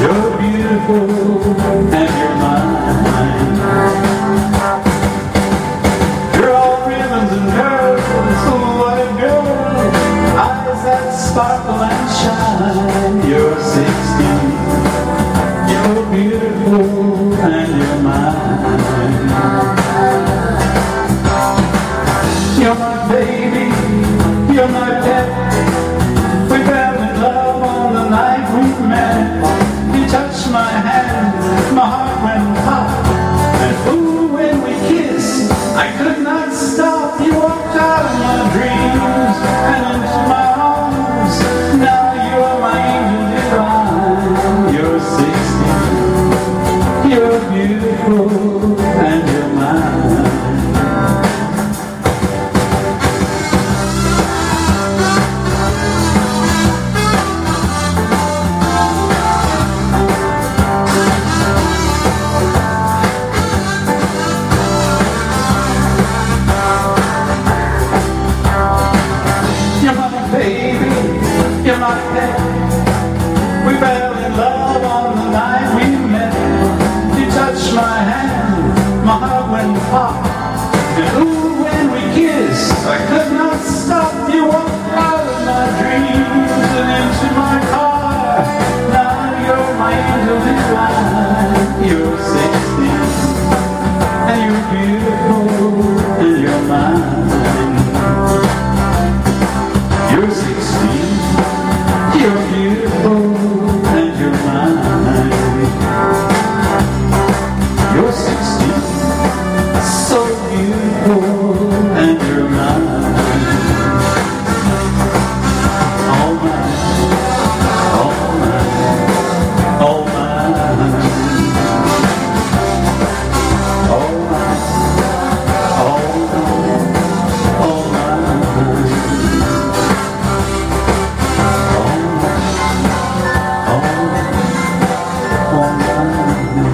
You're beautiful and you're mine. And pearls, what a girl. Eyes that sparkle and shine. You're 16. You're beautiful and you're mine. You're my baby. and you're mine. You're my baby, you're my baby. Thanks. con